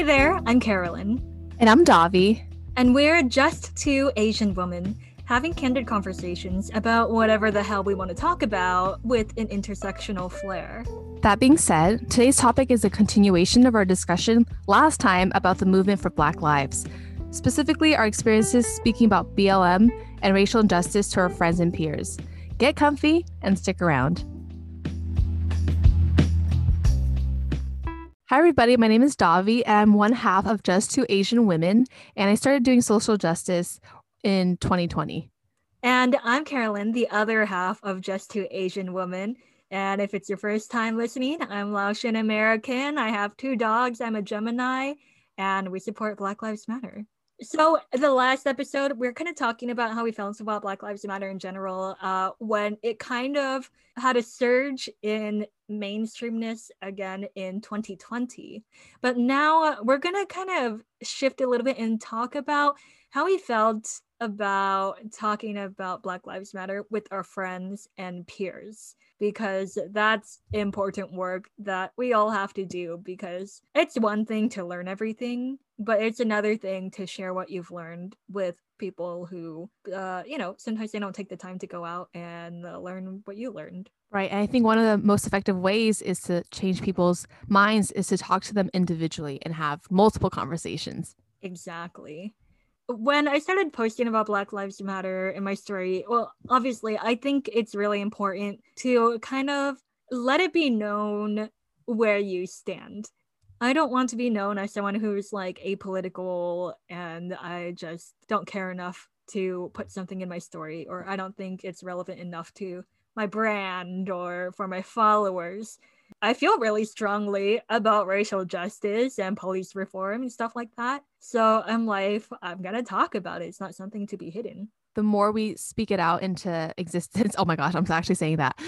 Hey there, I'm Carolyn. And I'm Davi. And we're just two Asian women having candid conversations about whatever the hell we want to talk about with an intersectional flair. That being said, today's topic is a continuation of our discussion last time about the movement for Black Lives, specifically our experiences speaking about BLM and racial injustice to our friends and peers. Get comfy and stick around. Hi, everybody. My name is Davi, and I'm one half of Just Two Asian Women, and I started doing social justice in 2020. And I'm Carolyn, the other half of Just Two Asian Women. And if it's your first time listening, I'm Laotian American. I have two dogs. I'm a Gemini, and we support Black Lives Matter. So, the last episode, we are kind of talking about how we felt about Black Lives Matter in general uh, when it kind of had a surge in mainstreamness again in 2020. But now we're going to kind of shift a little bit and talk about how we felt about talking about Black Lives Matter with our friends and peers because that's important work that we all have to do because it's one thing to learn everything but it's another thing to share what you've learned with people who uh, you know sometimes they don't take the time to go out and uh, learn what you learned. Right and i think one of the most effective ways is to change people's minds is to talk to them individually and have multiple conversations. Exactly when I started posting about Black Lives Matter in my story, well, obviously, I think it's really important to kind of let it be known where you stand. I don't want to be known as someone who's like apolitical and I just don't care enough to put something in my story, or I don't think it's relevant enough to my brand or for my followers. I feel really strongly about racial justice and police reform and stuff like that. So I'm like, I'm gonna talk about it. It's not something to be hidden. The more we speak it out into existence, oh my gosh, I'm actually saying that,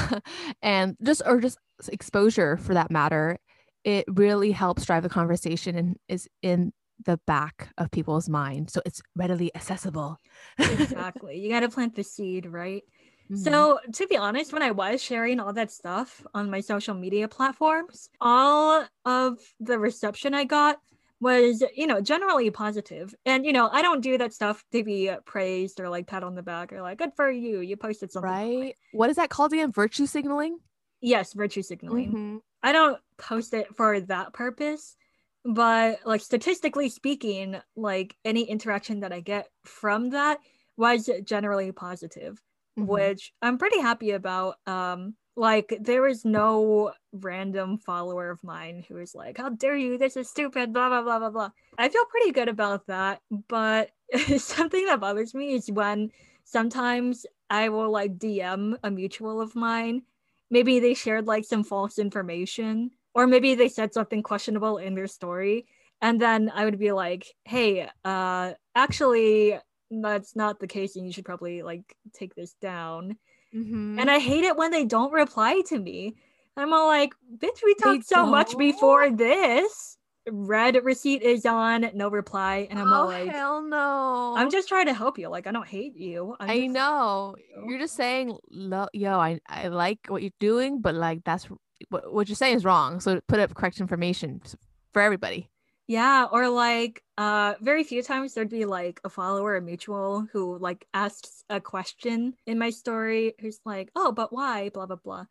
and just or just exposure for that matter, it really helps drive the conversation and is in the back of people's mind, so it's readily accessible. exactly, you got to plant the seed, right? Mm-hmm. So, to be honest, when I was sharing all that stuff on my social media platforms, all of the reception I got was, you know, generally positive. And, you know, I don't do that stuff to be praised or like pat on the back or like, good for you. You posted something. Right. What is that called again? Virtue signaling? Yes, virtue signaling. Mm-hmm. I don't post it for that purpose. But like statistically speaking, like any interaction that I get from that was generally positive mm-hmm. which I'm pretty happy about. Um, like there was no random follower of mine who was like, "How dare you? This is stupid." Blah blah blah blah blah. I feel pretty good about that, but something that bothers me is when sometimes I will like DM a mutual of mine. Maybe they shared like some false information, or maybe they said something questionable in their story, and then I would be like, "Hey, uh, actually, that's not the case and you should probably like take this down. Mm-hmm. and i hate it when they don't reply to me. I'm all like bitch we talked so much before this. Red receipt is on no reply and i'm oh, all like hell no. I'm just trying to help you. Like i don't hate you. I'm i just, know. Know. you're just saying yo I, I like what you're doing but like that's what, what you're saying is wrong. So put up correct information for everybody yeah, or like uh very few times there'd be like a follower, a mutual who like asks a question in my story who's like, "Oh, but why?" blah blah blah.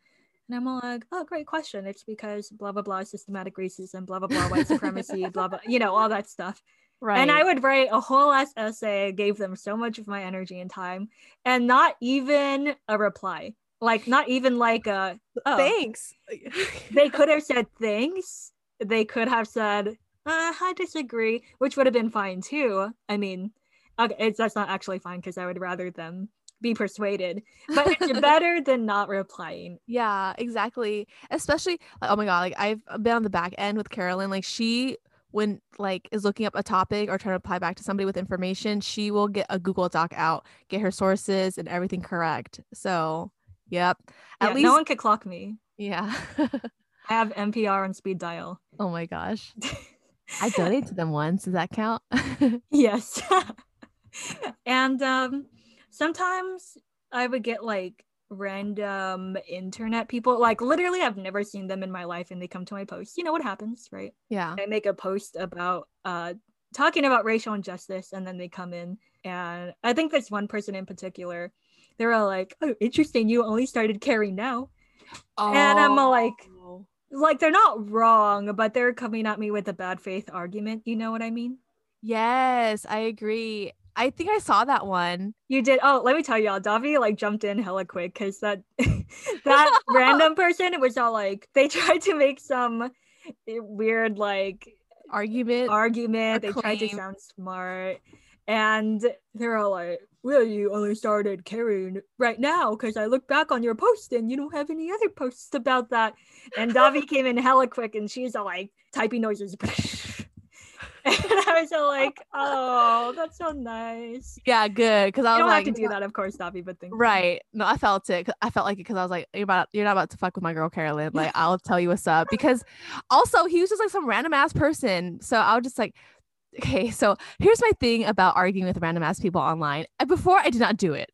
And I'm all like, "Oh, great question. It's because blah blah blah systematic racism, blah blah blah white supremacy, blah blah, you know, all that stuff." Right. And I would write a whole ass essay, gave them so much of my energy and time, and not even a reply. Like not even like a oh. thanks. they could have said thanks. They could have said uh, I disagree, which would have been fine too. I mean, okay, it's that's not actually fine because I would rather them be persuaded, but it's better than not replying. Yeah, exactly. Especially, oh my god, like I've been on the back end with Carolyn. Like she, when like is looking up a topic or trying to apply back to somebody with information, she will get a Google Doc out, get her sources and everything correct. So, yep. At yeah, least no one could clock me. Yeah. I have NPR on speed dial. Oh my gosh. I donated to them once. Does that count? yes. and um, sometimes I would get like random internet people. Like literally I've never seen them in my life and they come to my post. You know what happens, right? Yeah. I make a post about uh talking about racial injustice and then they come in and I think there's one person in particular. They're all like, "Oh, interesting. You only started caring now." Oh. And I'm like. Like they're not wrong, but they're coming at me with a bad faith argument. You know what I mean? Yes, I agree. I think I saw that one. You did. Oh, let me tell y'all, Davi like jumped in hella quick because that that random person it was all like they tried to make some weird like argument argument. They tried to sound smart, and they're all like, "Well, you only started caring right now because I look back on your post and you don't have any other posts about that." And Davi came in hella quick, and she's all like typing noises. and I was all like, "Oh, that's so nice." Yeah, good. Because I was you don't like, have to do that, of course, Davi. But thank right. No, I felt it. I felt like it because I was like, "You're about, you're not about to fuck with my girl Carolyn." Like, I'll tell you what's up. Because also, he was just like some random ass person. So I was just like, okay. So here's my thing about arguing with random ass people online. Before, I did not do it.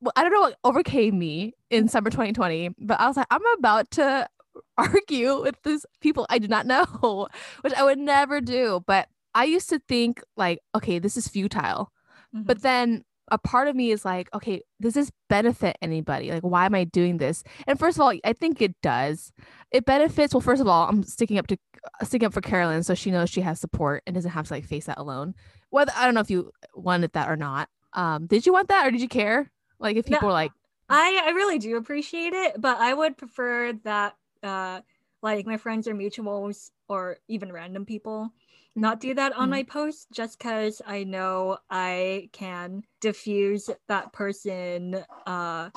Well, I don't know what overcame me in summer 2020, but I was like, I'm about to argue with these people I do not know, which I would never do. But I used to think like, okay, this is futile. Mm-hmm. But then a part of me is like, okay, does this benefit anybody? Like, why am I doing this? And first of all, I think it does. It benefits. Well, first of all, I'm sticking up to sticking up for Carolyn, so she knows she has support and doesn't have to like face that alone. Whether I don't know if you wanted that or not. Um, did you want that or did you care? Like, if people no, were like, I I really do appreciate it, but I would prefer that uh like my friends or mutuals or even random people not do that on mm-hmm. my post just because I know I can diffuse that person uh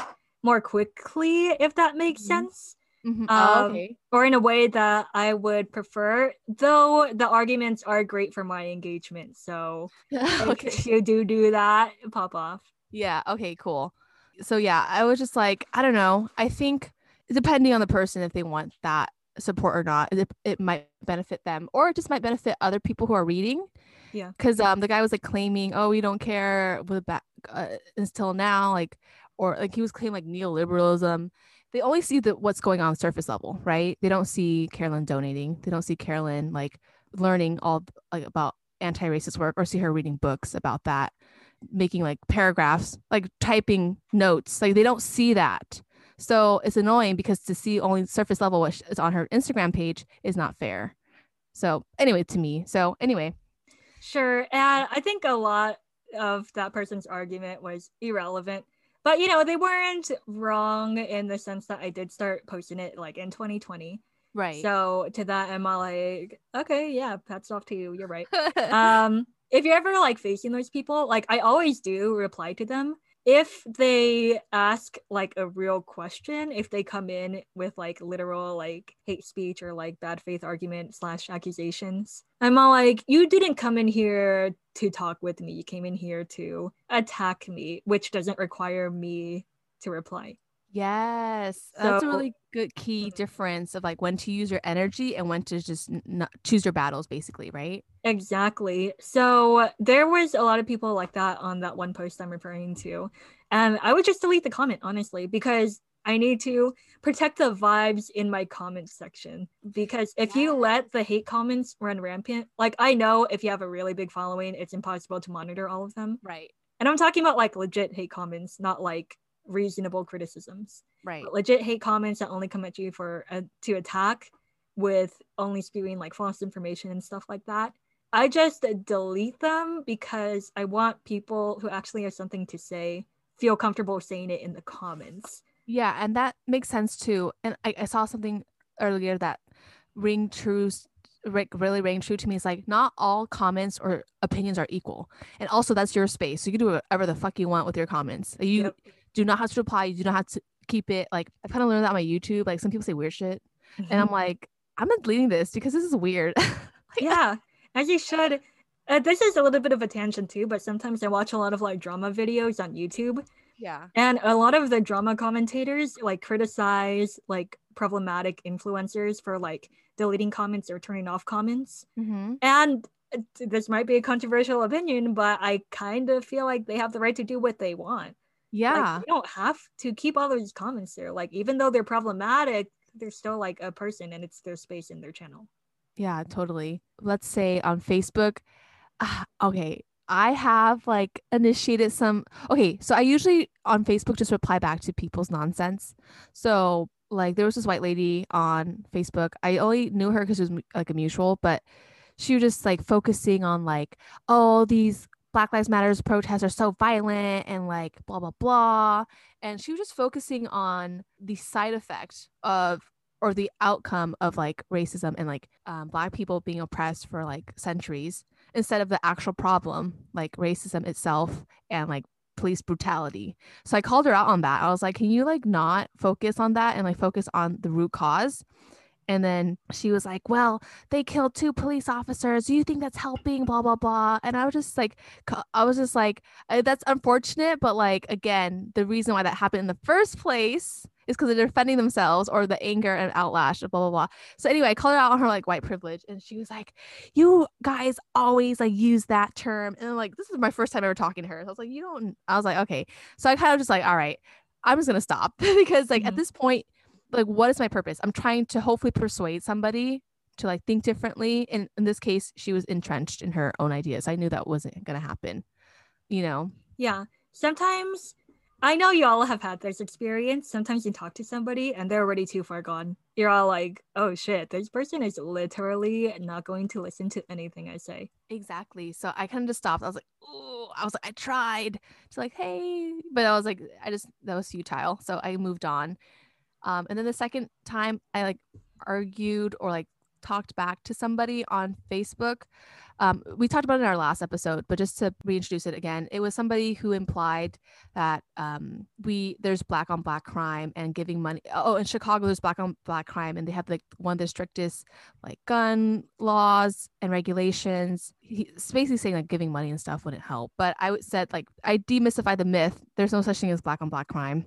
more quickly if that makes mm-hmm. sense. Mm-hmm. Oh, um, okay. Or in a way that I would prefer, though the arguments are great for my engagement. So okay. if you do do that, pop off. Yeah. Okay. Cool. So yeah, I was just like, I don't know. I think depending on the person if they want that support or not it, it might benefit them or it just might benefit other people who are reading. Yeah. Because um the guy was like claiming oh we don't care with back uh, until now like or like he was claiming like neoliberalism. They only see the what's going on surface level right? They don't see carolyn donating. They don't see carolyn like learning all like about anti-racist work or see her reading books about that making like paragraphs like typing notes. Like they don't see that so it's annoying because to see only surface level what is on her Instagram page is not fair. So anyway, to me. So anyway. Sure. And I think a lot of that person's argument was irrelevant. But you know, they weren't wrong in the sense that I did start posting it like in 2020. Right. So to that, I'm all like, okay, yeah, hats off to you. You're right. um, if you're ever like facing those people, like I always do reply to them if they ask like a real question if they come in with like literal like hate speech or like bad faith argument slash accusations i'm all like you didn't come in here to talk with me. You came in here to attack me which doesn't require me to reply Yes, so, that's a really good key difference of like when to use your energy and when to just not choose your battles, basically, right? Exactly. So there was a lot of people like that on that one post I'm referring to, and I would just delete the comment honestly because I need to protect the vibes in my comments section because if you let the hate comments run rampant, like I know if you have a really big following, it's impossible to monitor all of them. Right. And I'm talking about like legit hate comments, not like reasonable criticisms. Right. But legit hate comments that only come at you for uh, to attack with only spewing like false information and stuff like that. I just delete them because I want people who actually have something to say feel comfortable saying it in the comments. Yeah, and that makes sense too. And I, I saw something earlier that ring true really rang true to me is like not all comments or opinions are equal and also that's your space so you can do whatever the fuck you want with your comments you yep do not have to reply. You do not have to keep it. Like I kind of learned that on my YouTube. Like some people say weird shit, mm-hmm. and I'm mm-hmm. like, I'm not deleting this because this is weird. like, yeah, as you should. Uh, this is a little bit of a tangent too, but sometimes I watch a lot of like drama videos on YouTube. Yeah. And a lot of the drama commentators like criticize like problematic influencers for like deleting comments or turning off comments. Mm-hmm. And uh, this might be a controversial opinion, but I kind of feel like they have the right to do what they want. Yeah. Like, you don't have to keep all those comments there. Like even though they're problematic, they're still like a person and it's their space in their channel. Yeah, totally. Let's say on Facebook, uh, okay, I have like initiated some. Okay, so I usually on Facebook just reply back to people's nonsense. So like there was this white lady on Facebook. I only knew her because it was like a mutual, but she was just like focusing on like, oh, these Black Lives Matters protests are so violent and like blah blah blah. And she was just focusing on the side effect of or the outcome of like racism and like um, black people being oppressed for like centuries instead of the actual problem like racism itself and like police brutality so i called her out on that i was like can you like not focus on that and like focus on the root cause and then she was like, Well, they killed two police officers. Do you think that's helping? Blah, blah, blah. And I was just like, I was just like, That's unfortunate. But like, again, the reason why that happened in the first place is because they're defending themselves or the anger and outlash, of blah, blah, blah. So anyway, I called her out on her like white privilege. And she was like, You guys always like use that term. And I'm like, This is my first time ever talking to her. So I was like, You don't, I was like, Okay. So I kind of just like, All right. I'm just gonna stop because like mm-hmm. at this point like what is my purpose? I'm trying to hopefully persuade somebody to like think differently. And in this case she was entrenched in her own ideas. I knew that wasn't going to happen you know? Yeah. Sometimes i know you all have had this experience. Sometimes you talk to somebody and they're already too far gone. You're all like oh shit this person is literally not going to listen to anything i say. Exactly. So i kind of just stopped. I was like oh i was like i tried. To like hey but i was like i just that was futile. So i moved on um, and then the second time I like argued or like talked back to somebody on Facebook. Um, we talked about it in our last episode, but just to reintroduce it again, it was somebody who implied that um, we there's black on black crime and giving money. Oh, in Chicago there's black on black crime, and they have like one of the strictest like gun laws and regulations. He's basically saying like giving money and stuff wouldn't help. But I said like I demystify the myth. There's no such thing as black on black crime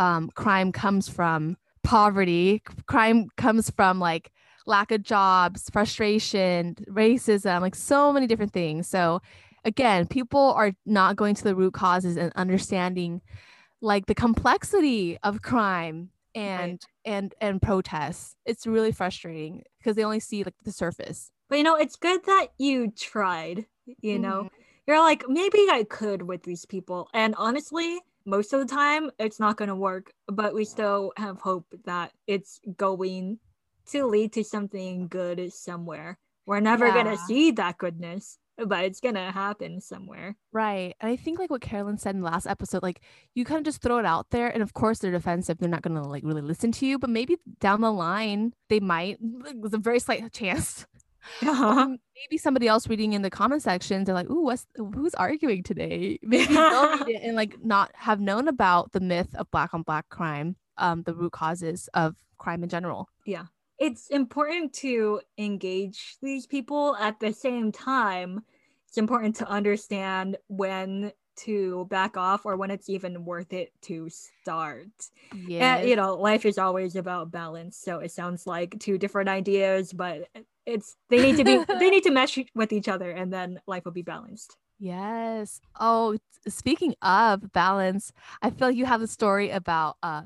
um, crime comes from poverty crime comes from like lack of jobs frustration racism like so many different things. So again people are not going to the root causes and understanding like the complexity of crime and right. and and protests. It's really frustrating because they only see like the surface. But you know it's good that you tried you mm-hmm. know you're like maybe i could with these people. And honestly most of the time it's not going to work but we still have hope that it's going to lead to something good somewhere we're never yeah. going to see that goodness but it's gonna happen somewhere right and i think like what carolyn said in the last episode like you kind of just throw it out there and of course they're defensive they're not gonna like really listen to you but maybe down the line they might there's a very slight chance uh-huh. maybe somebody else reading in the comment section, they're like, "Ooh, what's who's arguing today?" Maybe they'll read it and like not have known about the myth of black on black crime, um, the root causes of crime in general. Yeah, it's important to engage these people at the same time. It's important to understand when to back off or when it's even worth it to start. Yeah. You know, life is always about balance. So it sounds like two different ideas, but it's they need to be they need to mesh with each other and then life will be balanced. Yes. Oh, speaking of balance, I feel like you have a story about uh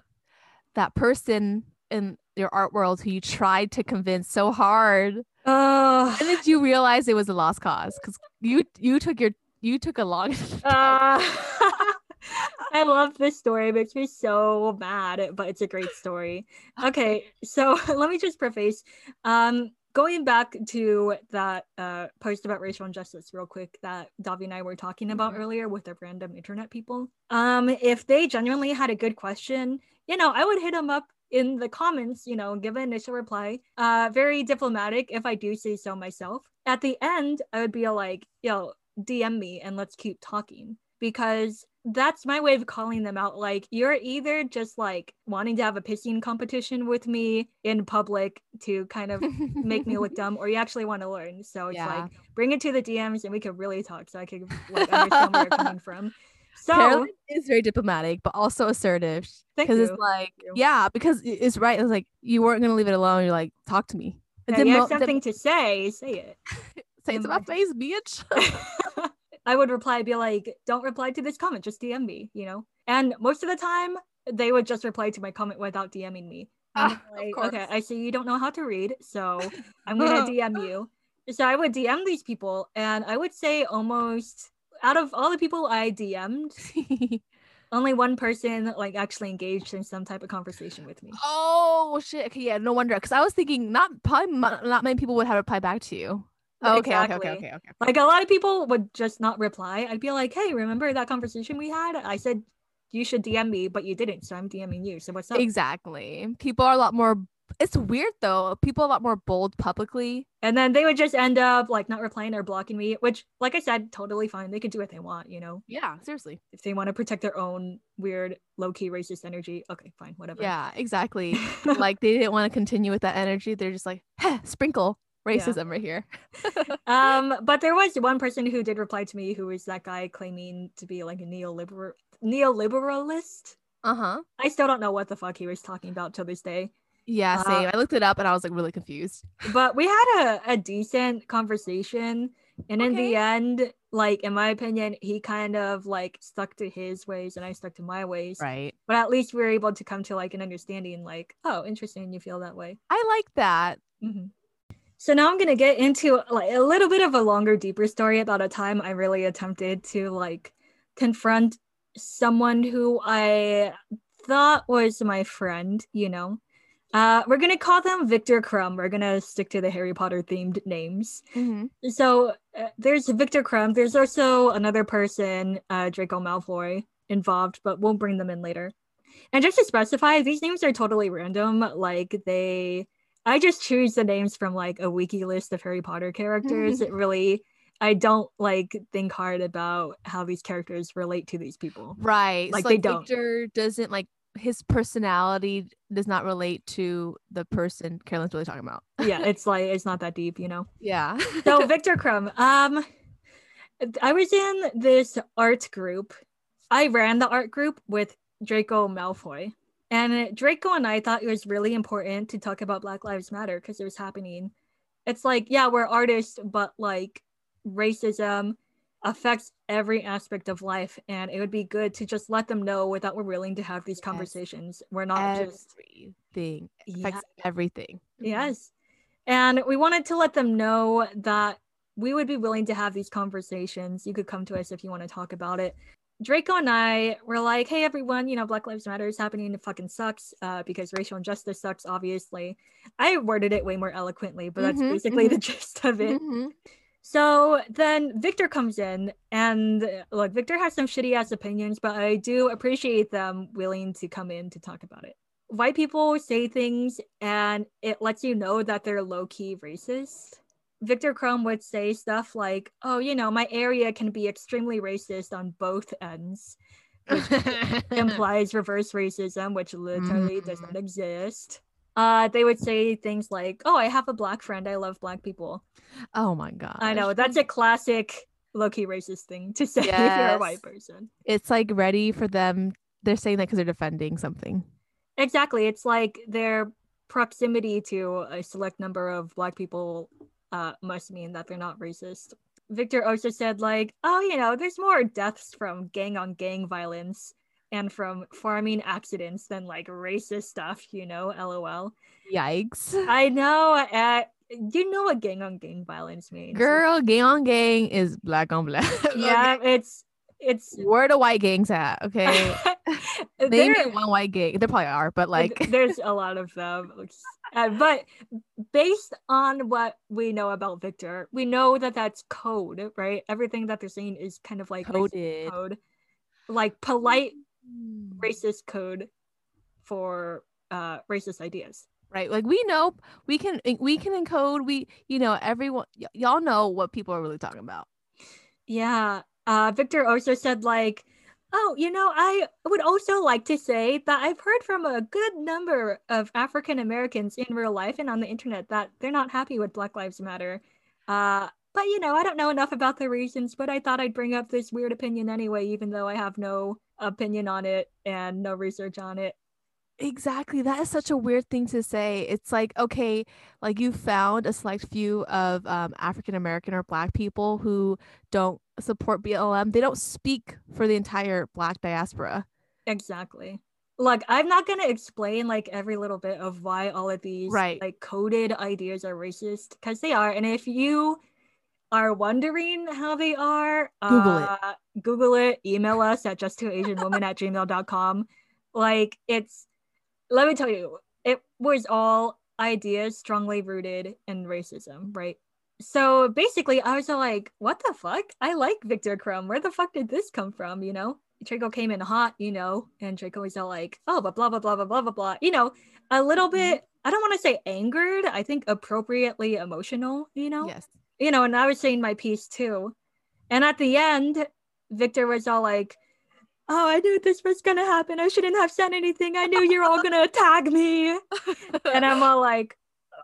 that person in your art world who you tried to convince so hard. Oh. And did you realize it was a lost cause? Because you you took your you took a long uh, I love this story. It makes me so mad, but it's a great story. Okay, so let me just preface. Um, going back to that uh, post about racial injustice real quick that Davi and I were talking about mm-hmm. earlier with the random internet people. Um, if they genuinely had a good question, you know, I would hit them up in the comments, you know, give an initial reply. Uh, very diplomatic if I do say so myself. At the end, I would be like, yo, DM me and let's keep talking because that's my way of calling them out. Like, you're either just like wanting to have a pissing competition with me in public to kind of make me look dumb, or you actually want to learn. So it's yeah. like, bring it to the DMs and we could really talk so I could like understand where you're coming from. So Carolyn is very diplomatic, but also assertive. Because it's like, yeah, because it's right. It's like you weren't gonna leave it alone. You're like, talk to me. Yeah, you have something to say, say it. say it's about face, bitch. I would reply, be like, don't reply to this comment, just DM me, you know? And most of the time, they would just reply to my comment without DMing me. Ah, like, okay, I see you don't know how to read, so I'm gonna DM you. So I would DM these people, and I would say almost out of all the people I DM'd, only one person like actually engaged in some type of conversation with me. Oh shit! Okay, yeah, no wonder. Because I was thinking not probably not many people would have replied back to you. Okay, exactly. okay, okay, okay, okay. Like a lot of people would just not reply. I'd be like, "Hey, remember that conversation we had? I said you should DM me, but you didn't, so I'm DMing you. So what's up?" Exactly. People are a lot more. It's weird though. People are a lot more bold publicly, and then they would just end up like not replying or blocking me. Which, like I said, totally fine. They can do what they want, you know. Yeah, seriously. If they want to protect their own weird, low key racist energy, okay, fine, whatever. Yeah, exactly. like they didn't want to continue with that energy. They're just like, sprinkle racism yeah. right here. um, but there was one person who did reply to me who was that guy claiming to be like a neoliberal neoliberalist. Uh-huh. I still don't know what the fuck he was talking about till this day. Yeah, same. Uh, I looked it up and I was like really confused. But we had a, a decent conversation. And okay. in the end, like in my opinion, he kind of like stuck to his ways and I stuck to my ways. Right. But at least we were able to come to like an understanding, like, oh, interesting, you feel that way. I like that. Mm-hmm. So now I'm gonna get into like a little bit of a longer, deeper story about a time I really attempted to like confront someone who I thought was my friend, you know. Uh, we're gonna call them Viktor Krum. We're gonna stick to the Harry Potter themed names. Mm-hmm. So uh, there's Viktor Krum. There's also another person, uh, Draco Malfoy, involved, but we'll bring them in later. And just to specify, these names are totally random. Like they I just choose the names from like a wiki list of Harry Potter characters. it really I don't like think hard about how these characters relate to these people. Right. Like, so, they don't. Viktor doesn't like his personality does not relate to the person Carolyn's really talking about. yeah, it's like it's not that deep, you know. Yeah. so Viktor Krum, um I was in this art group. I ran the art group with Draco Malfoy. And Draco and I thought it was really important to talk about Black Lives Matter because it was happening. It's like, yeah, we're artists, but like racism affects every aspect of life. And it would be good to just let them know without we're willing to have these yes. conversations. We're not everything. just everything affects yeah. everything. Mm-hmm. Yes. And we wanted to let them know that we would be willing to have these conversations. You could come to us if you want to talk about it. Draco and I were like, hey, everyone, you know, Black Lives Matter is happening. It fucking sucks uh, because racial injustice sucks, obviously. I worded it way more eloquently, but that's mm-hmm, basically mm-hmm. the gist of it. Mm-hmm. So then Viktor comes in, and look, Viktor has some shitty ass opinions, but I do appreciate them willing to come in to talk about it. White people say things, and it lets you know that they're low key racist Viktor Krum would say stuff like, "Oh, you know, my area can be extremely racist on both ends." Implies reverse racism, which literally mm-hmm. does not exist. Uh, they would say things like, "Oh, I have a black friend. I love black people." Oh my god! I know that's a classic low-key racist thing to say yes. if you're a white person. It's like ready for them. They're saying that because they're defending something. Exactly. It's like their proximity to a select number of black people uh, must mean that they're not racist. Viktor also said, like, oh, you know, there's more deaths from gang on gang violence and from farming accidents than like racist stuff, you know, lol. Yikes. I know. Uh, you know what gang on gang violence means. Girl, gang on gang is black on black. yeah, it's it's where the white gangs at okay? Maybe one white gang there probably are but like there's a lot of them uh, but based on what we know about Viktor, we know that that's code right? Everything that they're saying is kind of like coded. code like polite mm. racist code for uh racist ideas. Right like we know we can we can encode we you know everyone y- y'all know what people are really talking about. Yeah uh, Viktor also said like, oh, you know, I would also like to say that I've heard from a good number of African Americans in real life and on the internet that they're not happy with Black Lives Matter. Uh, but you know, I don't know enough about the reasons, but I thought I'd bring up this weird opinion anyway, even though I have no opinion on it and no research on it. Exactly. That is such a weird thing to say. It's like, okay, like you found a select few of um, African American or Black people who don't support BLM. They don't speak for the entire Black diaspora. Exactly. Like I'm not gonna explain like every little bit of why all of these right. like coded ideas are racist because they are. And if you are wondering how they are, Google uh, it. Google it, email us at just two Asian woman at gmail.com. Like it's let me tell you, it was all ideas strongly rooted in racism, right? So basically, I was like, what the fuck? I like Viktor Krum. Where the fuck did this come from? You know? Draco came in hot, you know, and Draco was all like, oh, but blah, blah, blah, blah, blah, blah, blah. You know, a little mm-hmm. bit, I don't want to say angered, I think appropriately emotional, you know? Yes. You know, and I was saying my piece too. And at the end, Viktor was all like, oh, I knew this was gonna happen. I shouldn't have said anything. I knew you're all gonna attack me. and I'm all like,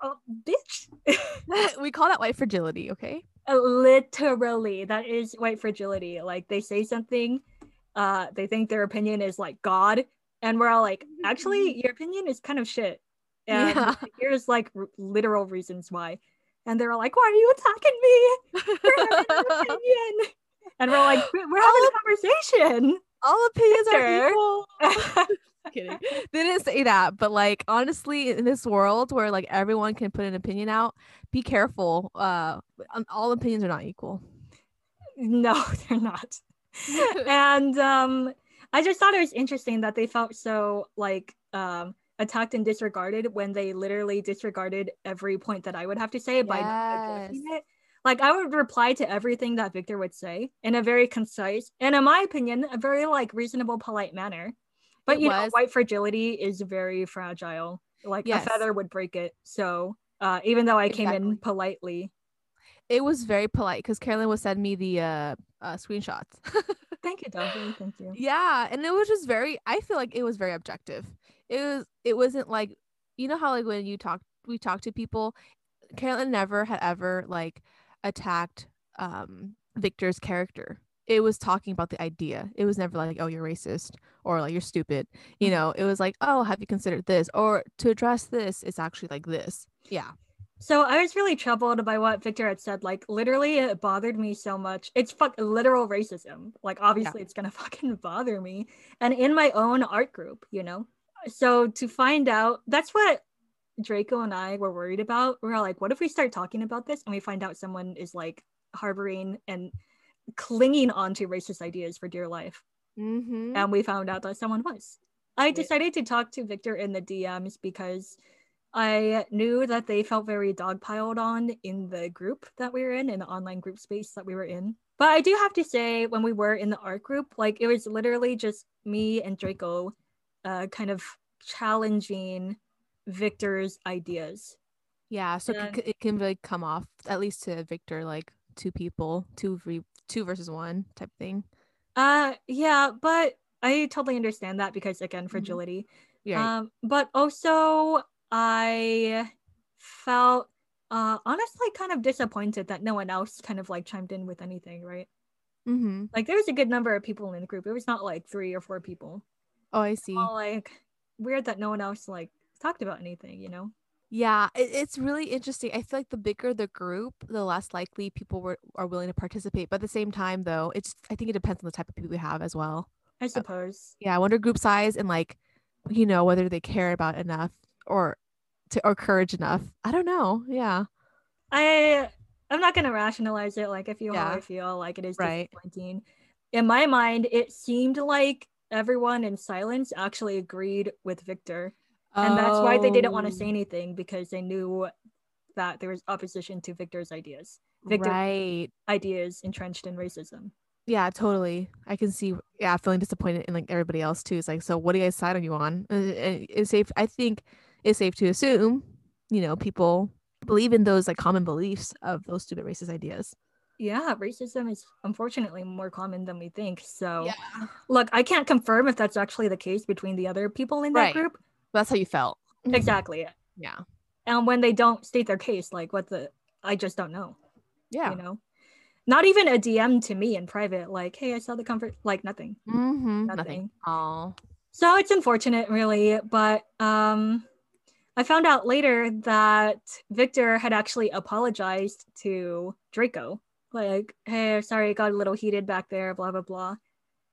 oh, bitch. we call that white fragility, okay? Uh, literally, that is white fragility. Like they say something, uh, they think their opinion is like God, and we're all like, actually, mm-hmm. your opinion is kind of shit. And yeah. here's like r- literal reasons why. And they're all like, why are you attacking me? for having an opinion? and we're like, we're having a conversation all opinions are equal. Kidding. They didn't say that, but like honestly, in this world where like everyone can put an opinion out, be careful. Uh, all opinions are not equal. No, they're not. and um, I just thought it was interesting that they felt so like um attacked and disregarded when they literally disregarded every point that I would have to say yes. by not addressing it like I would reply to everything that Viktor would say in a very concise and in my opinion, a very like reasonable, polite manner. But you was. know, white fragility is very fragile. Like yes. a feather would break it. So uh, even though I exactly. came in politely. It was very polite because Carolyn was sending me the uh, uh screenshots. Thank you, Dobby. Thank you. Yeah, and it was just very. I feel like it was very objective. It was. It wasn't like you know how like when you talk, we talk to people. Carolyn never had ever like attacked um Viktor's character. It was talking about the idea. It was never like, oh, you're racist or like you're stupid. You mm-hmm. know, it was like, oh, have you considered this? Or to address this, it's actually like this. Yeah. So I was really troubled by what Viktor had said. Like literally it bothered me so much. It's fuck literal racism. Like obviously yeah. it's gonna fucking bother me. And in my own art group, you know? So to find out that's what Draco and I were worried about. We are like, what if we start talking about this and we find out someone is like harboring and clinging onto racist ideas for dear life? Mm-hmm. And we found out that someone was. I decided to talk to Viktor in the DMs because I knew that they felt very dogpiled on in the group that we were in, in the online group space that we were in. But I do have to say, when we were in the art group, like it was literally just me and Draco uh, kind of challenging Viktor's ideas. Yeah, so and, it, can like come off at least to Viktor like two people, two re- two versus one type thing. Uh yeah, but I totally understand that because again, mm-hmm. fragility. Mm-hmm. Yeah. Um, but also I felt uh honestly kind of disappointed that no one else kind of like chimed in with anything, right? Mm-hmm. Like there was a good number of people in the group. It was not like three or four people. Oh, I see. All, like weird that no one else like talked about anything, you know? Yeah, it, it's really interesting. I feel like the bigger the group, the less likely people were are willing to participate. But at the same time, though, it's I think it depends on the type of people we have as well. I uh, suppose. Yeah, I wonder group size and like, you know, whether they care about enough or to or courage enough. I don't know. Yeah. I I'm not gonna rationalize it. Like I feel yeah. how I feel. Like it is right. disappointing. In my mind, it seemed like everyone in silence actually agreed with And that's why they didn't want to say oh. anything because they knew that there was opposition to Viktor's ideas. Viktor's right. ideas entrenched in racism. Yeah, totally. I can see. Yeah, feeling disappointed in like everybody else too. It's like, so what do you guys side on you on? Uh, uh, it's safe. I think it's safe to assume, you know, people believe in those like common beliefs of those stupid racist ideas. Yeah, racism is unfortunately more common than we think. So, yeah. look, I can't confirm if that's actually the case between the other people in that right. group, that's how you felt. Exactly. Yeah. And when they don't state their case, like what the I just don't know. Yeah. You know? Not even a DM to me in private, like, hey, I saw the comfort like nothing. Mm-hmm. Nothing. Oh. So it's unfortunate really, but um I found out later that Viktor had actually apologized to Draco. Like, hey, sorry, I got a little heated back there, blah blah blah.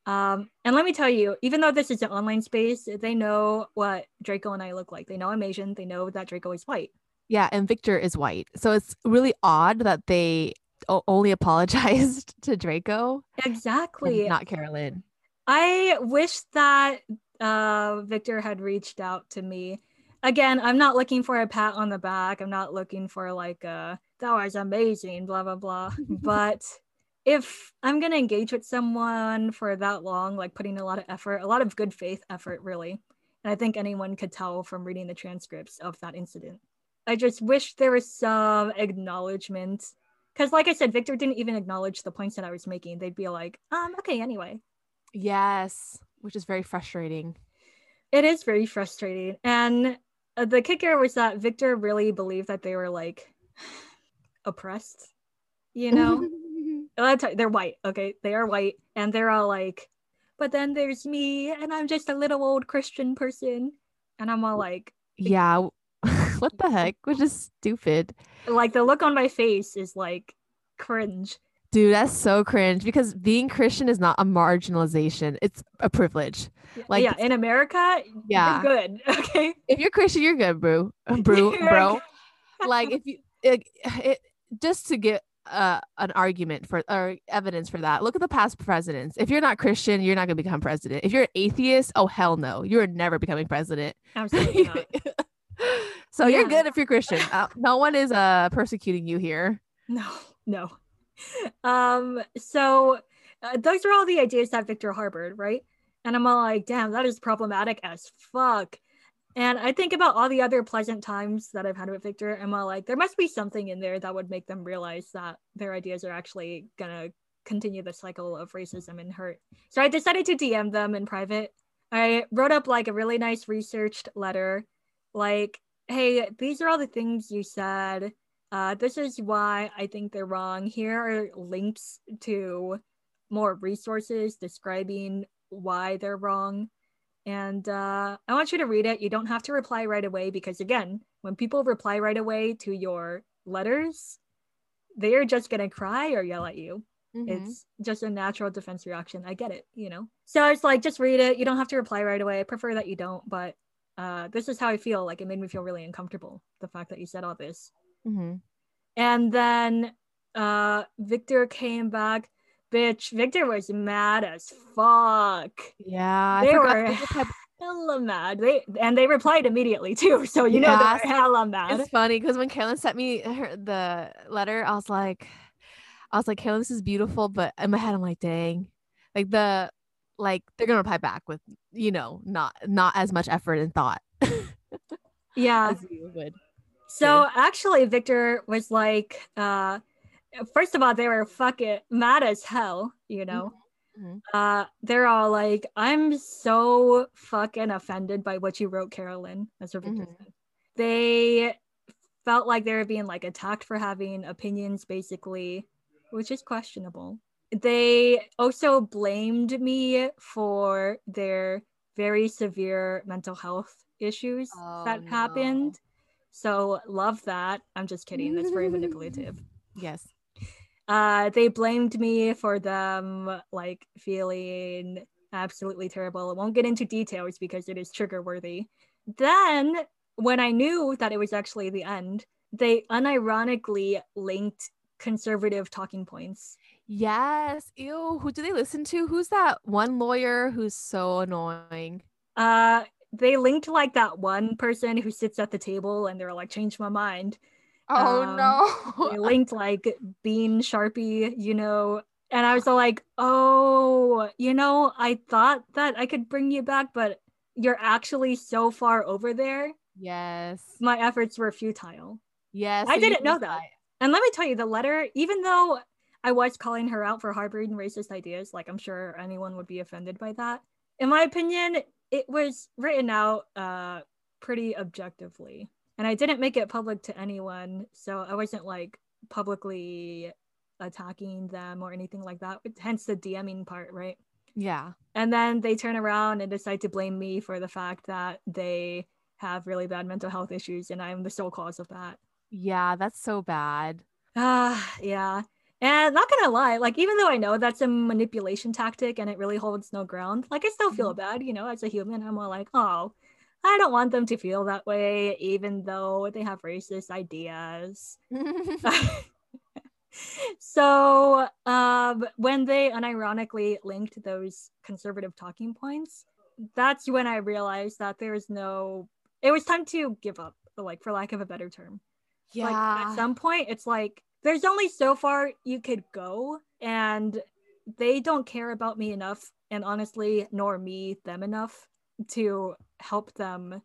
Um, and let me tell you, even though this is an online space, they know what Draco and I look like. They know I'm Asian. They know that Draco is white. Yeah, and Viktor is white. So it's really odd that they o- only apologized to Draco. Exactly. Not Carolyn. I wish that uh, Viktor had reached out to me. Again, I'm not looking for a pat on the back. I'm not looking for like a that was amazing, blah blah blah. but if I'm gonna engage with someone for that long, like putting a lot of effort, a lot of good faith effort, really, and I think anyone could tell from reading the transcripts of that incident. I just wish there was some acknowledgement, because like I said, Viktor didn't even acknowledge the points that I was making. They'd be like, um, okay, anyway. Yes, which is very frustrating. It is very frustrating, and uh, the kicker was that Viktor really believed that they were like oppressed, you know. Oh, they're white, okay? They are white, and they're all like, but then there's me, and I'm just a little old Christian person, and I'm all like, yeah, what the heck? Which is stupid. Like the look on my face is like cringe. Dude, that's so cringe because being Christian is not a marginalization; it's a privilege. Like, yeah, in America, yeah, good. Okay, if you're Christian, you're good, bro, bro, bro. like if you, it, it, just to get uh, an argument for or evidence for that. Look at the past presidents. If you're not Christian, you're not going to become president. If you're an atheist, oh hell no, you're never becoming president. Absolutely not. so yeah. you're good if you're Christian. Uh, no one is uh persecuting you here. No, no. Um. So uh, those are all the ideas that Viktor harbored, right? And I'm all like, damn, that is problematic as fuck. And I think about all the other pleasant times that I've had with Viktor, and I'm like, there must be something in there that would make them realize that their ideas are actually gonna continue the cycle of racism and hurt. So I decided to DM them in private. I wrote up like a really nice researched letter, like, hey, these are all the things you said. Uh, this is why I think they're wrong. Here are links to more resources describing why they're wrong. And uh, I want you to read it. You don't have to reply right away because, again, when people reply right away to your letters, they are just going to cry or yell at you. Mm-hmm. It's just a natural defense reaction. I get it, you know? So it's like, just read it. You don't have to reply right away. I prefer that you don't, but uh, this is how I feel. Like it made me feel really uncomfortable, the fact that you said all this. Mm-hmm. And then uh, Viktor came back bitch. Viktor was mad as fuck. Yeah, they were hella mad. They and they replied immediately too. So you yeah. know they're hella mad. It's funny because when Carolyn sent me her, the letter, I was like, I was like, Carolyn, this is beautiful, but in my head, I'm like, dang, like the like they're gonna reply back with you know not not as much effort and thought. yeah. As you would. So actually, Viktor was like, uh, first of all, they were fucking mad as hell, you know. Mm-hmm. Uh, they're all like, I'm so fucking offended by what you wrote, Carolyn. That's what Viktor mm-hmm. said. They felt like they were being like attacked for having opinions, basically, which is questionable. They also blamed me for their very severe mental health issues oh, that no. happened. So love that. I'm just kidding. That's very manipulative. Yes uh, they blamed me for them like feeling absolutely terrible. I won't get into details because it is trigger worthy. Then, when I knew that it was actually the end, they unironically linked conservative talking points. Yes. Ew. Who do they listen to? Who's that one lawyer who's so annoying? Uh, they linked like that one person who sits at the table and they're like, change my mind. Oh um, no. linked like Bean Sharpie, you know, and I was like, oh, you know, I thought that I could bring you back, but you're actually so far over there. Yes. My efforts were futile. Yes. I didn't know that. And let me tell you, the letter, even though I was calling her out for harboring racist ideas, like I'm sure anyone would be offended by that. In my opinion, it was written out uh, pretty objectively and I didn't make it public to anyone, so I wasn't like publicly attacking them or anything like that. Hence the DMing part, right? Yeah. And then they turn around and decide to blame me for the fact that they have really bad mental health issues and I'm the sole cause of that. Yeah, that's so bad. Ah, uh, yeah. And not gonna lie, like even though I know that's a manipulation tactic and it really holds no ground, like I still feel mm-hmm. bad, you know, as a human. I'm all like, oh, I don't want them to feel that way, even though they have racist ideas. so um, when they unironically linked those conservative talking points, that's when I realized that there is no. It was time to give up, like for lack of a better term. Yeah. Like, at some point, it's like there's only so far you could go, and they don't care about me enough, and honestly, nor me them enough to help them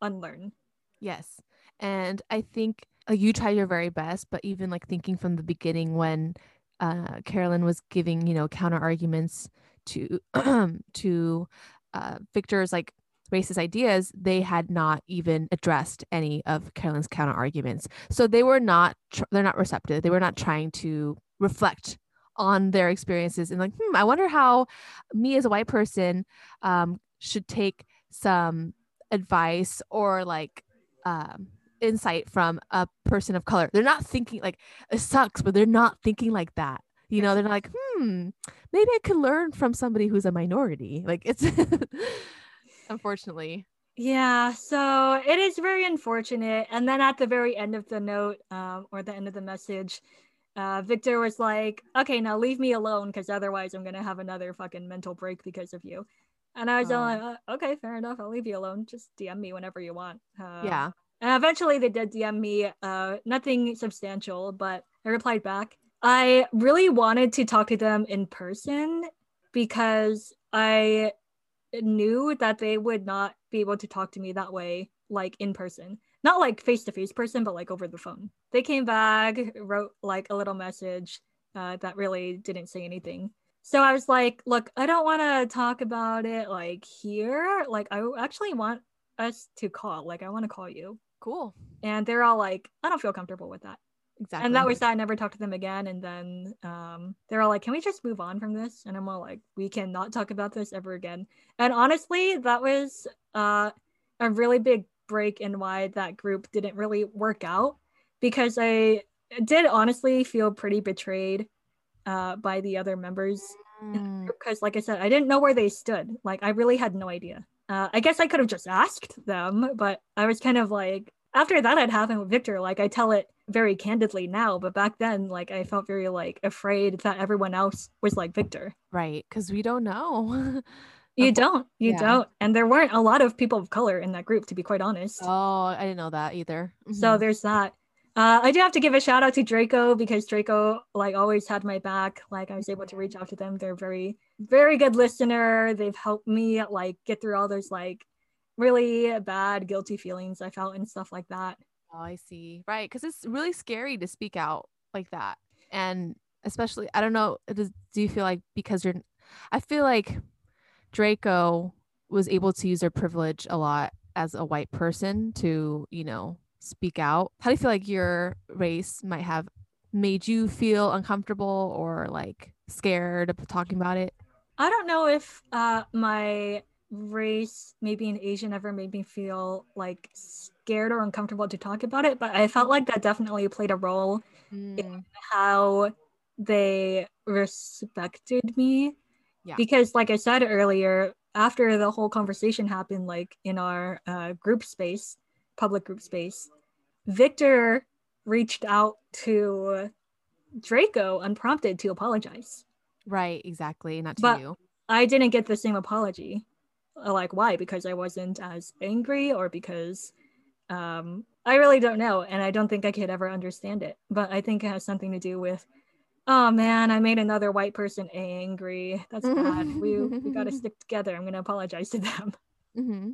unlearn. Yes. And I think like, you try your very best, but even like thinking from the beginning when uh, Carolyn was giving, you know, counter arguments to to uh, Viktor's like racist ideas, they had not even addressed any of Carolyn's counter arguments. So they were not tr- they're not receptive. They were not trying to reflect on their experiences and like, hmm, I wonder how me as a white person um, should take some advice or like um, insight from a person of color. They're not thinking like it sucks, but they're not thinking like that. You know, they're like, hmm, maybe I could learn from somebody who's a minority. Like it's unfortunately. Yeah, so it is very unfortunate. And then at the very end of the note, um, or the end of the message, uh, Viktor was like, okay, now leave me alone because otherwise I'm going to have another fucking mental break because of you. And I was um, like, uh, okay, fair enough. I'll leave you alone. Just DM me whenever you want. Uh, yeah. And eventually they did DM me, uh, nothing substantial, but I replied back. I really wanted to talk to them in person because I knew that they would not be able to talk to me that way, like in person. Not like face to face person, but like over the phone. They came back, wrote like a little message uh, that really didn't say anything. So I was like, look, I don't want to talk about it like here. Like, I actually want us to call. Like, I want to call you. Cool. And they're all like, I don't feel comfortable with that. Exactly. And that was that. I never talked to them again. And then um, they're all like, can we just move on from this? And I'm all like, we cannot talk about this ever again. And honestly, that was uh, a really big break in why that group didn't really work out because I did honestly feel pretty betrayed uh, by the other members mm. because like i said i didn't know where they stood. Like i really had no idea. Uh, i guess i could have just asked them but i was kind of like after that had happened with viktor like i tell it very candidly now but back then like i felt very like afraid that everyone else was like viktor. Right because we don't know. You don't you yeah. don't. And there weren't a lot of people of color in that group to be quite honest. Oh i didn't know that either. Mm-hmm. so there's that uh, I do have to give a shout out to Draco because Draco like always had my back. Like I was able to reach out to them. They're very, very good listener. They've helped me like get through all those like really bad guilty feelings I felt and stuff like that. Oh, I see. Right, because it's really scary to speak out like that, and especially I don't know. Does, do you feel like because you're? I feel like Draco was able to use their privilege a lot as a white person to you know speak out. How do you feel like your race might have made you feel uncomfortable or like scared of talking about it? I don't know if uh, my race, maybe an Asian, ever made me feel like scared or uncomfortable to talk about it, but I felt like that definitely played a role mm. in how they respected me. Yeah. Because, like I said earlier, after the whole conversation happened, like in our uh, group space, public group space, Viktor reached out to Draco unprompted to apologize. Right, exactly. Not to but you. I didn't get the same apology. Uh, like, why? Because I wasn't as angry or because um, I really don't know. And I don't think I could ever understand it. But I think it has something to do with, oh man, I made another white person angry. That's bad. we, we got to stick together. I'm going to apologize to them. Mm-hmm.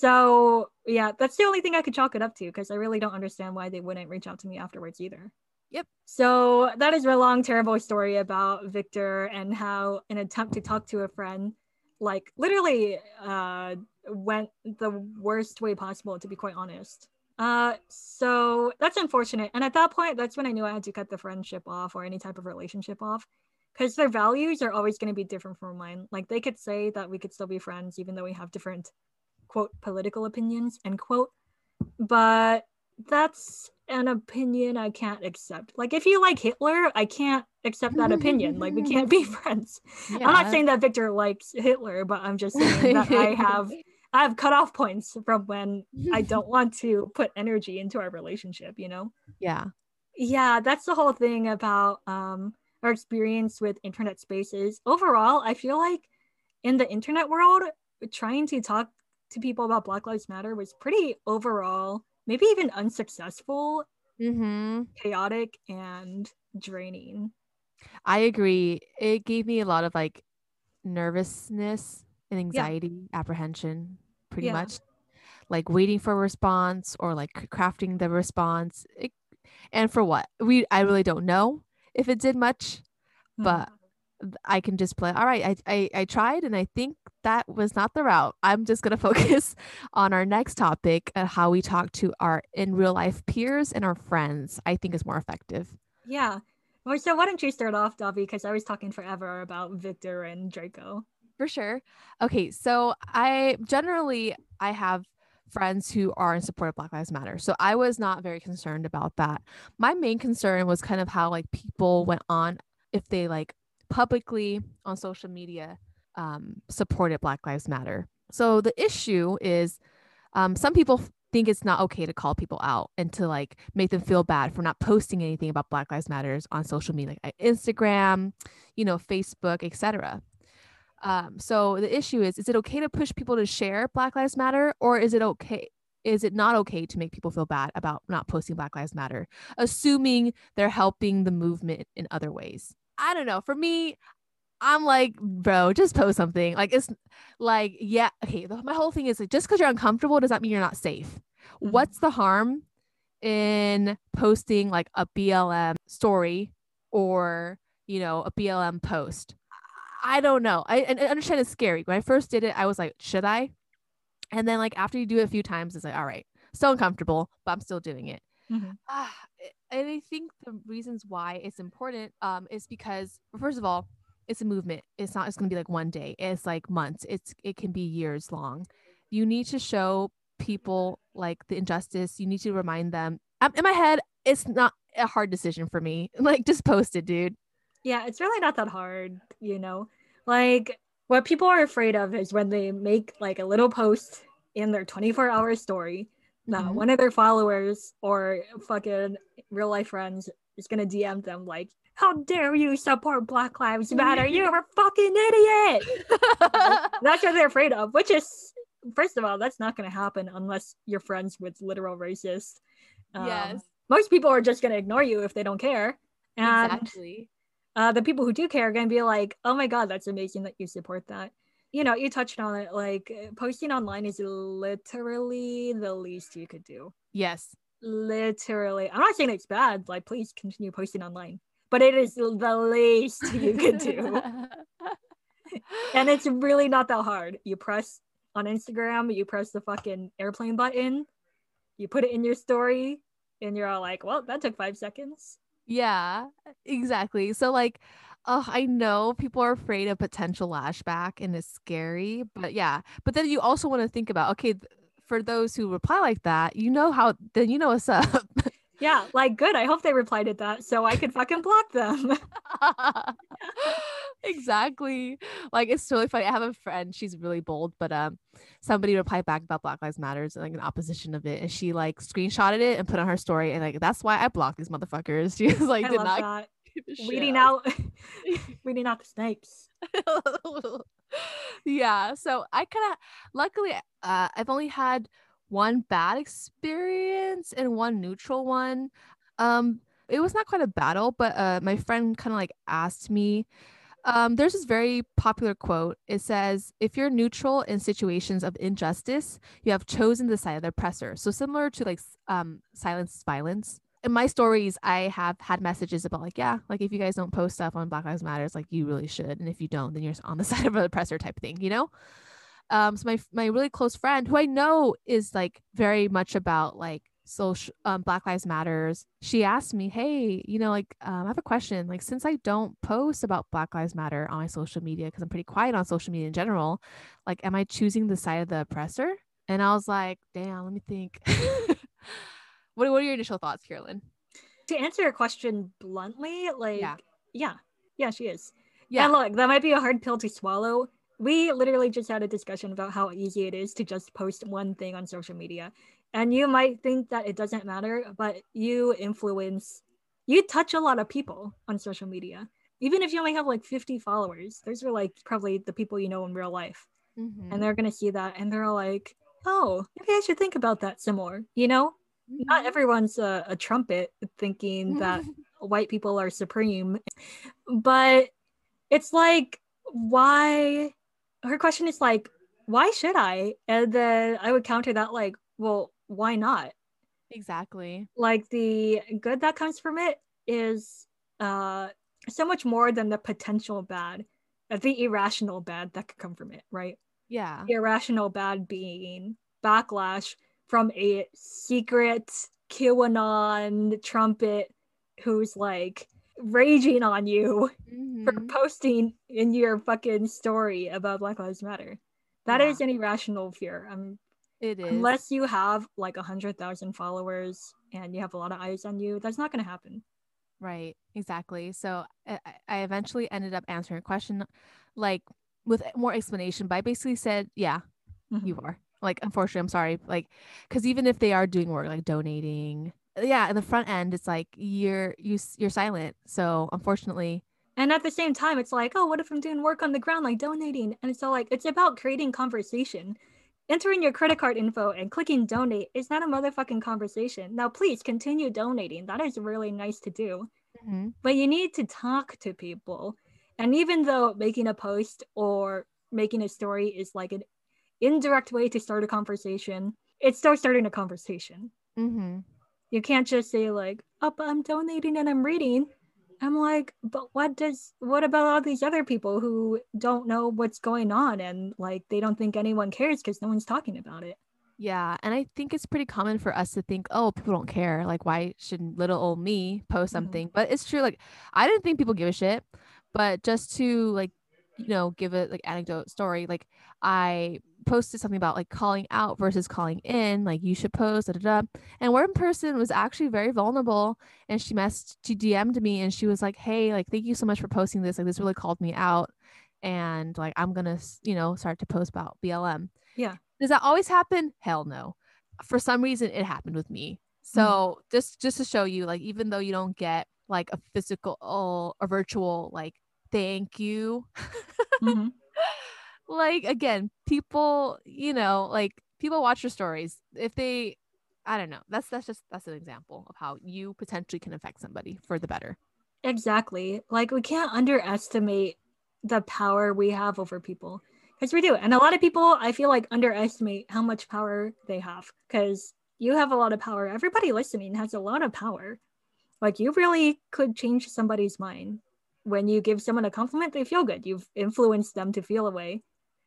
So yeah, that's the only thing I could chalk it up to because I really don't understand why they wouldn't reach out to me afterwards either. Yep. So that is a long, terrible story about Viktor and how an attempt to talk to a friend, like literally, uh, went the worst way possible. To be quite honest. Uh, so that's unfortunate. And at that point, that's when I knew I had to cut the friendship off or any type of relationship off because their values are always going to be different from mine. Like they could say that we could still be friends even though we have different quote political opinions end quote but that's an opinion I can't accept. Like if you like Hitler, I can't accept that opinion. like we can't be friends. Yeah. I'm not saying that Viktor likes Hitler, but I'm just saying that I have I have cutoff points from when I don't want to put energy into our relationship, you know? Yeah. Yeah, that's the whole thing about um our experience with internet spaces. Overall, I feel like in the internet world, trying to talk to people about Black Lives Matter was pretty overall, maybe even unsuccessful, mm-hmm. chaotic, and draining. I agree. It gave me a lot of like nervousness and anxiety, yeah. apprehension, pretty yeah. much. Like waiting for a response or like crafting the response. It, and for what? We I really don't know if it did much, mm-hmm. but I can just play. All right, I, I I tried and I think that was not the route. I'm just gonna focus on our next topic and how we talk to our in real life peers and our friends. I think is more effective. Yeah. Well, so why don't you start off, Davi? Because I was talking forever about Viktor and Draco. For sure. Okay, so I generally I have friends who are in support of Black Lives Matter. So I was not very concerned about that. My main concern was kind of how like people went on if they like publicly on social media um, supported Black Lives Matter. So the issue is um, some people think it's not okay to call people out and to like make them feel bad for not posting anything about Black Lives Matters on social media, like Instagram, you know, Facebook, etc. Um, so the issue is, is it okay to push people to share Black Lives Matter, or is it okay? Is it not okay to make people feel bad about not posting Black Lives Matter, assuming they're helping the movement in other ways? I don't know. For me, I'm like, bro, just post something. Like it's like, yeah, okay. The, my whole thing is like, just because you're uncomfortable does not mean you're not safe. Mm-hmm. What's the harm in posting like a BLM story or you know a BLM post? I don't know. I, I understand it's scary. When I first did it, I was like, should I? And then like after you do it a few times, it's like, all right, so uncomfortable, but I'm still doing it. Mm-hmm. Ah, and I think the reasons why it's important um, is because first of all, it's a movement. It's not. It's going to be like one day. It's like months. It's it can be years long. You need to show people like the injustice. You need to remind them. I'm, in my head, it's not a hard decision for me. Like just post it, dude. Yeah, it's really not that hard. You know, like what people are afraid of is when they make like a little post in their 24 hour story that mm-hmm. one of their followers or fucking real life friends is gonna DM them like, "How dare you support Black Lives Matter? You're a fucking idiot." that's what they're afraid of. Which is, first of all, that's not gonna happen unless you're friends with literal racists. Um, yes. Most people are just gonna ignore you if they don't care. And, exactly. Uh, the people who do care are gonna be like, "Oh my god, that's amazing that you support that." You know, you touched on it. Like eh, posting online is literally the least you could do. Yes. Literally. I'm not saying it's bad. Like, please continue posting online, but it is the least you could do. and it's really not that hard. You press on Instagram, you press the fucking airplane button, you put it in your story, and you're all like, well, that took five seconds. Yeah, exactly. So, like, oh, I know people are afraid of potential lashback and it's scary, but yeah. But then you also want to think about okay, for those who reply like that, you know how then you know what's up. Yeah, like good. I hope they replied to that so I could fucking block them. exactly. Like it's totally funny. I have a friend, she's really bold, but um somebody replied back about Black Lives Matters and like an opposition of it. And she like screenshotted it and put on her story and like that's why I blocked these motherfuckers. She was like, I did not that weeding out weeding out the snakes yeah so i kind of luckily uh, i've only had one bad experience and one neutral one um it was not quite a battle but uh my friend kind of like asked me um, there's this very popular quote. It says, if you're neutral in situations of injustice, you have chosen the side of the oppressor. So similar to like um, silence violence in my stories, I have had messages about like, yeah, like if you guys don't post stuff on Black Lives Matters, like you really should, and if you don't, then you're on the side of the oppressor type thing, you know. Um, so my my really close friend, who I know is like very much about like social um, Black Lives Matters, she asked me, hey, you know, like um, I have a question. Like since I don't post about Black Lives Matter on my social media because I'm pretty quiet on social media in general, like, am I choosing the side of the oppressor? And I was like, damn, let me think. what, what are your initial thoughts, Carolyn? To answer your question bluntly, like, yeah, yeah, yeah she is. Yeah. And look, that might be a hard pill to swallow. We literally just had a discussion about how easy it is to just post one thing on social media. And you might think that it doesn't matter, but you influence, you touch a lot of people on social media. Even if you only have like 50 followers, those are like probably the people you know in real life. Mm-hmm. And they're going to see that and they're like, oh, maybe I should think about that some more. You know. Not everyone's a, a trumpet thinking that white people are supreme, but it's like, why? Her question is like, why should I? And then I would counter that, like, well, why not? Exactly. Like the good that comes from it is uh so much more than the potential bad, uh, the irrational bad that could come from it, right? Yeah. the Irrational bad being backlash from a secret QAnon trumpet who's like raging on you mm-hmm. for posting in your fucking story about Black Lives Matter. That yeah. is an irrational fear. Um, it is. Unless you have like a hundred thousand followers and you have a lot of eyes on you, that's not going to happen. Right. Exactly. So I, I eventually ended up answering a question like with more explanation, but I basically said, yeah, mm-hmm. you are. Like, unfortunately, I'm sorry. Like, because even if they are doing work, like donating, yeah, in the front end, it's like you're you you're silent. So unfortunately, and at the same time, it's like, oh, what if I'm doing work on the ground, like donating? And so like, it's about creating conversation. Entering your credit card info and clicking donate is not a motherfucking conversation. Now, please continue donating. That is really nice to do. Mm-hmm. But you need to talk to people. And even though making a post or making a story is like an indirect way to start a conversation, it starts starting a conversation. Mm-hmm. You can't just say like, "Oh, but I'm donating and I'm reading." I'm like, but what does what about all these other people who don't know what's going on and like they don't think anyone cares because no one's talking about it. Yeah, and I think it's pretty common for us to think, oh, people don't care. Like, why should little old me post mm-hmm. something? Mm-hmm. But it's true. Like, I didn't think people give a shit, but just to like, you know, give a like anecdote story. Like, I posted something about like calling out versus calling in, like you should post, da, da, da. and one person was actually very vulnerable and she messed, she DM'd me and she was like, Hey, like, thank you so much for posting this. Like, this really called me out. And like, I'm gonna, you know, start to post about BLM. Yeah. Does that always happen? Hell no. For some reason, it happened with me. So mm-hmm. just just to show you, like, even though you don't get like a physical or a virtual like thank you mm-hmm like again, people, you know, like people watch your stories. If they I don't know. That's that's just that's an example of how you potentially can affect somebody for the better. Exactly. Like we can't underestimate the power we have over people. Because we do. And a lot of people I feel like underestimate how much power they have. Because you have a lot of power. Everybody listening has a lot of power. Like you really could change somebody's mind. When you give someone a compliment, they feel good. You've influenced them to feel a way.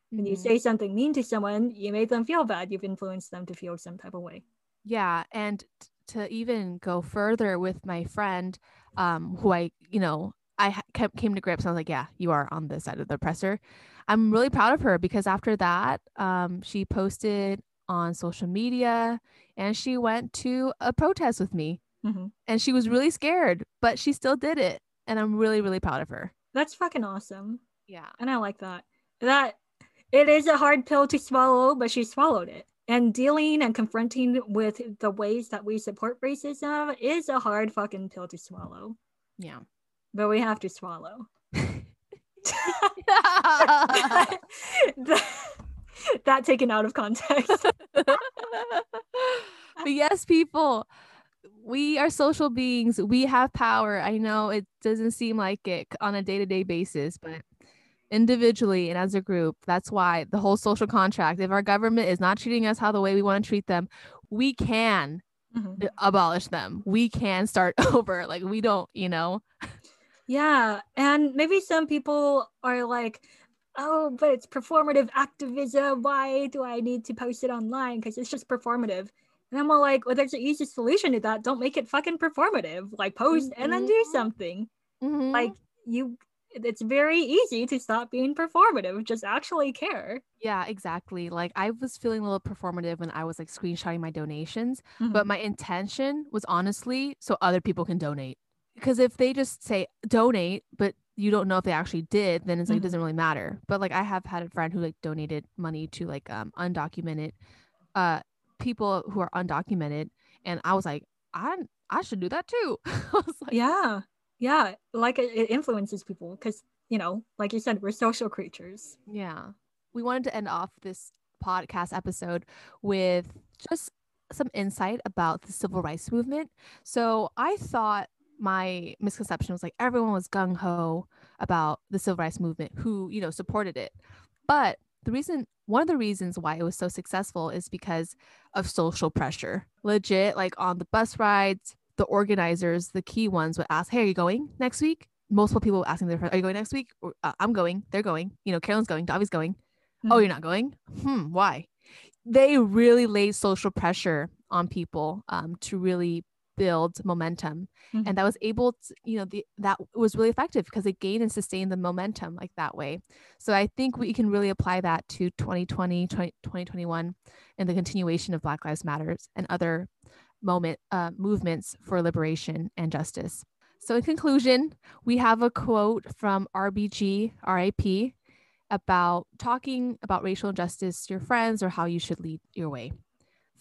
When you mm-hmm. say something mean to someone, you made them feel bad. You've influenced them to feel some type of way. Yeah. And to even go further with my friend, um, who I, you know, I kept, came to grips. I was like, yeah, you are on the side of the oppressor. I'm really proud of her because after that, um, she posted on social media and she went to a protest with me. Mm-hmm. And she was really scared, but she still did it. And I'm really, really proud of her. That's fucking awesome. Yeah. And I like that. That it is a hard pill to swallow, but she swallowed it. And dealing and confronting with the ways that we support racism is a hard fucking pill to swallow. Yeah. But we have to swallow. that, that taken out of context. but yes, people, we are social beings. We have power. I know it doesn't seem like it on a day to day basis, but individually and as a group. That's why the whole social contract, if our government is not treating us how the way we want to treat them, we can mm-hmm. abolish them. We can start over. Like we don't, you know. Yeah. And maybe some people are like, oh, but it's performative activism. Why do I need to post it online? Because it's just performative. And I'm like, well, there's an easy solution to that. Don't make it fucking performative. Like post mm-hmm. and then do mm-hmm. something. Mm-hmm. Like you it's very easy to stop being performative just actually care yeah exactly like i was feeling a little performative when i was like screenshotting my donations mm-hmm. but my intention was honestly so other people can donate because if they just say donate but you don't know if they actually did then it's like mm-hmm. it doesn't really matter but like i have had a friend who like donated money to like um undocumented uh people who are undocumented and i was like i i should do that too. Like, yeah. Yeah. Like it, it influences people because you know like you said we're social creatures. Yeah. We wanted to end off this podcast episode with just some insight about the civil rights movement. So i thought my misconception was like everyone was gung-ho about the civil rights movement who you know supported it. But the reason one of the reasons why it was so successful is because of social pressure legit like on the bus rides the organizers, the key ones, would ask, "Hey, are you going next week?" Multiple people asking their friends, "Are you going next week?" Or, uh, "I'm going." They're going. You know, Carolyn's going. Davi's going. Mm-hmm. Oh, you're not going? Hmm. Why? They really laid social pressure on people um, to really build momentum, mm-hmm. and that was able to, you know, the that was really effective because it gained and sustained the momentum like that way. So I think we can really apply that to 2020, 20, 2021, and the continuation of Black Lives Matters and other moment uh, movements for liberation and justice. So, in conclusion, we have a quote from RBG, RIP, about talking about racial injustice to your friends or how you should lead your way.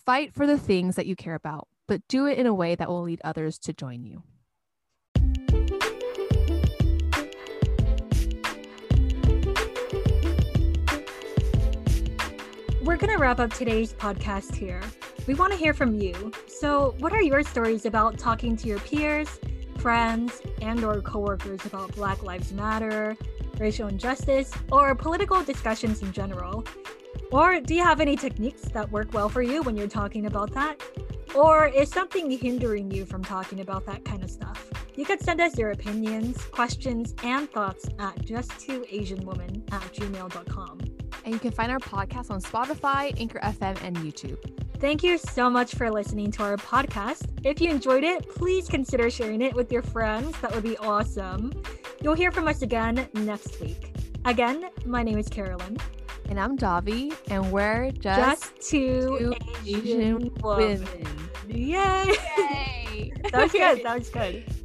Fight for the things that you care about, but do it in a way that will lead others to join you. We're going to wrap up today's podcast here. We want to hear from you. So, what are your stories about talking to your peers, friends, and or coworkers about Black Lives Matter, racial injustice, or political discussions in general? Or do you have any techniques that work well for you when you're talking about that? Or is something hindering you from talking about that kind of stuff? You could send us your opinions, questions, and thoughts at just2asianwoman at gmail.com. And you can find our podcast on Spotify, Anchor FM, and YouTube. Thank you so much for listening to our podcast. If you enjoyed it, please consider sharing it with your friends. That would be awesome. You'll hear from us again next week. Again, my name is Carolyn. And I'm Davi, and we're just, just two, two Asian, Asian women. women. Yay! Yay. that was good. That was good.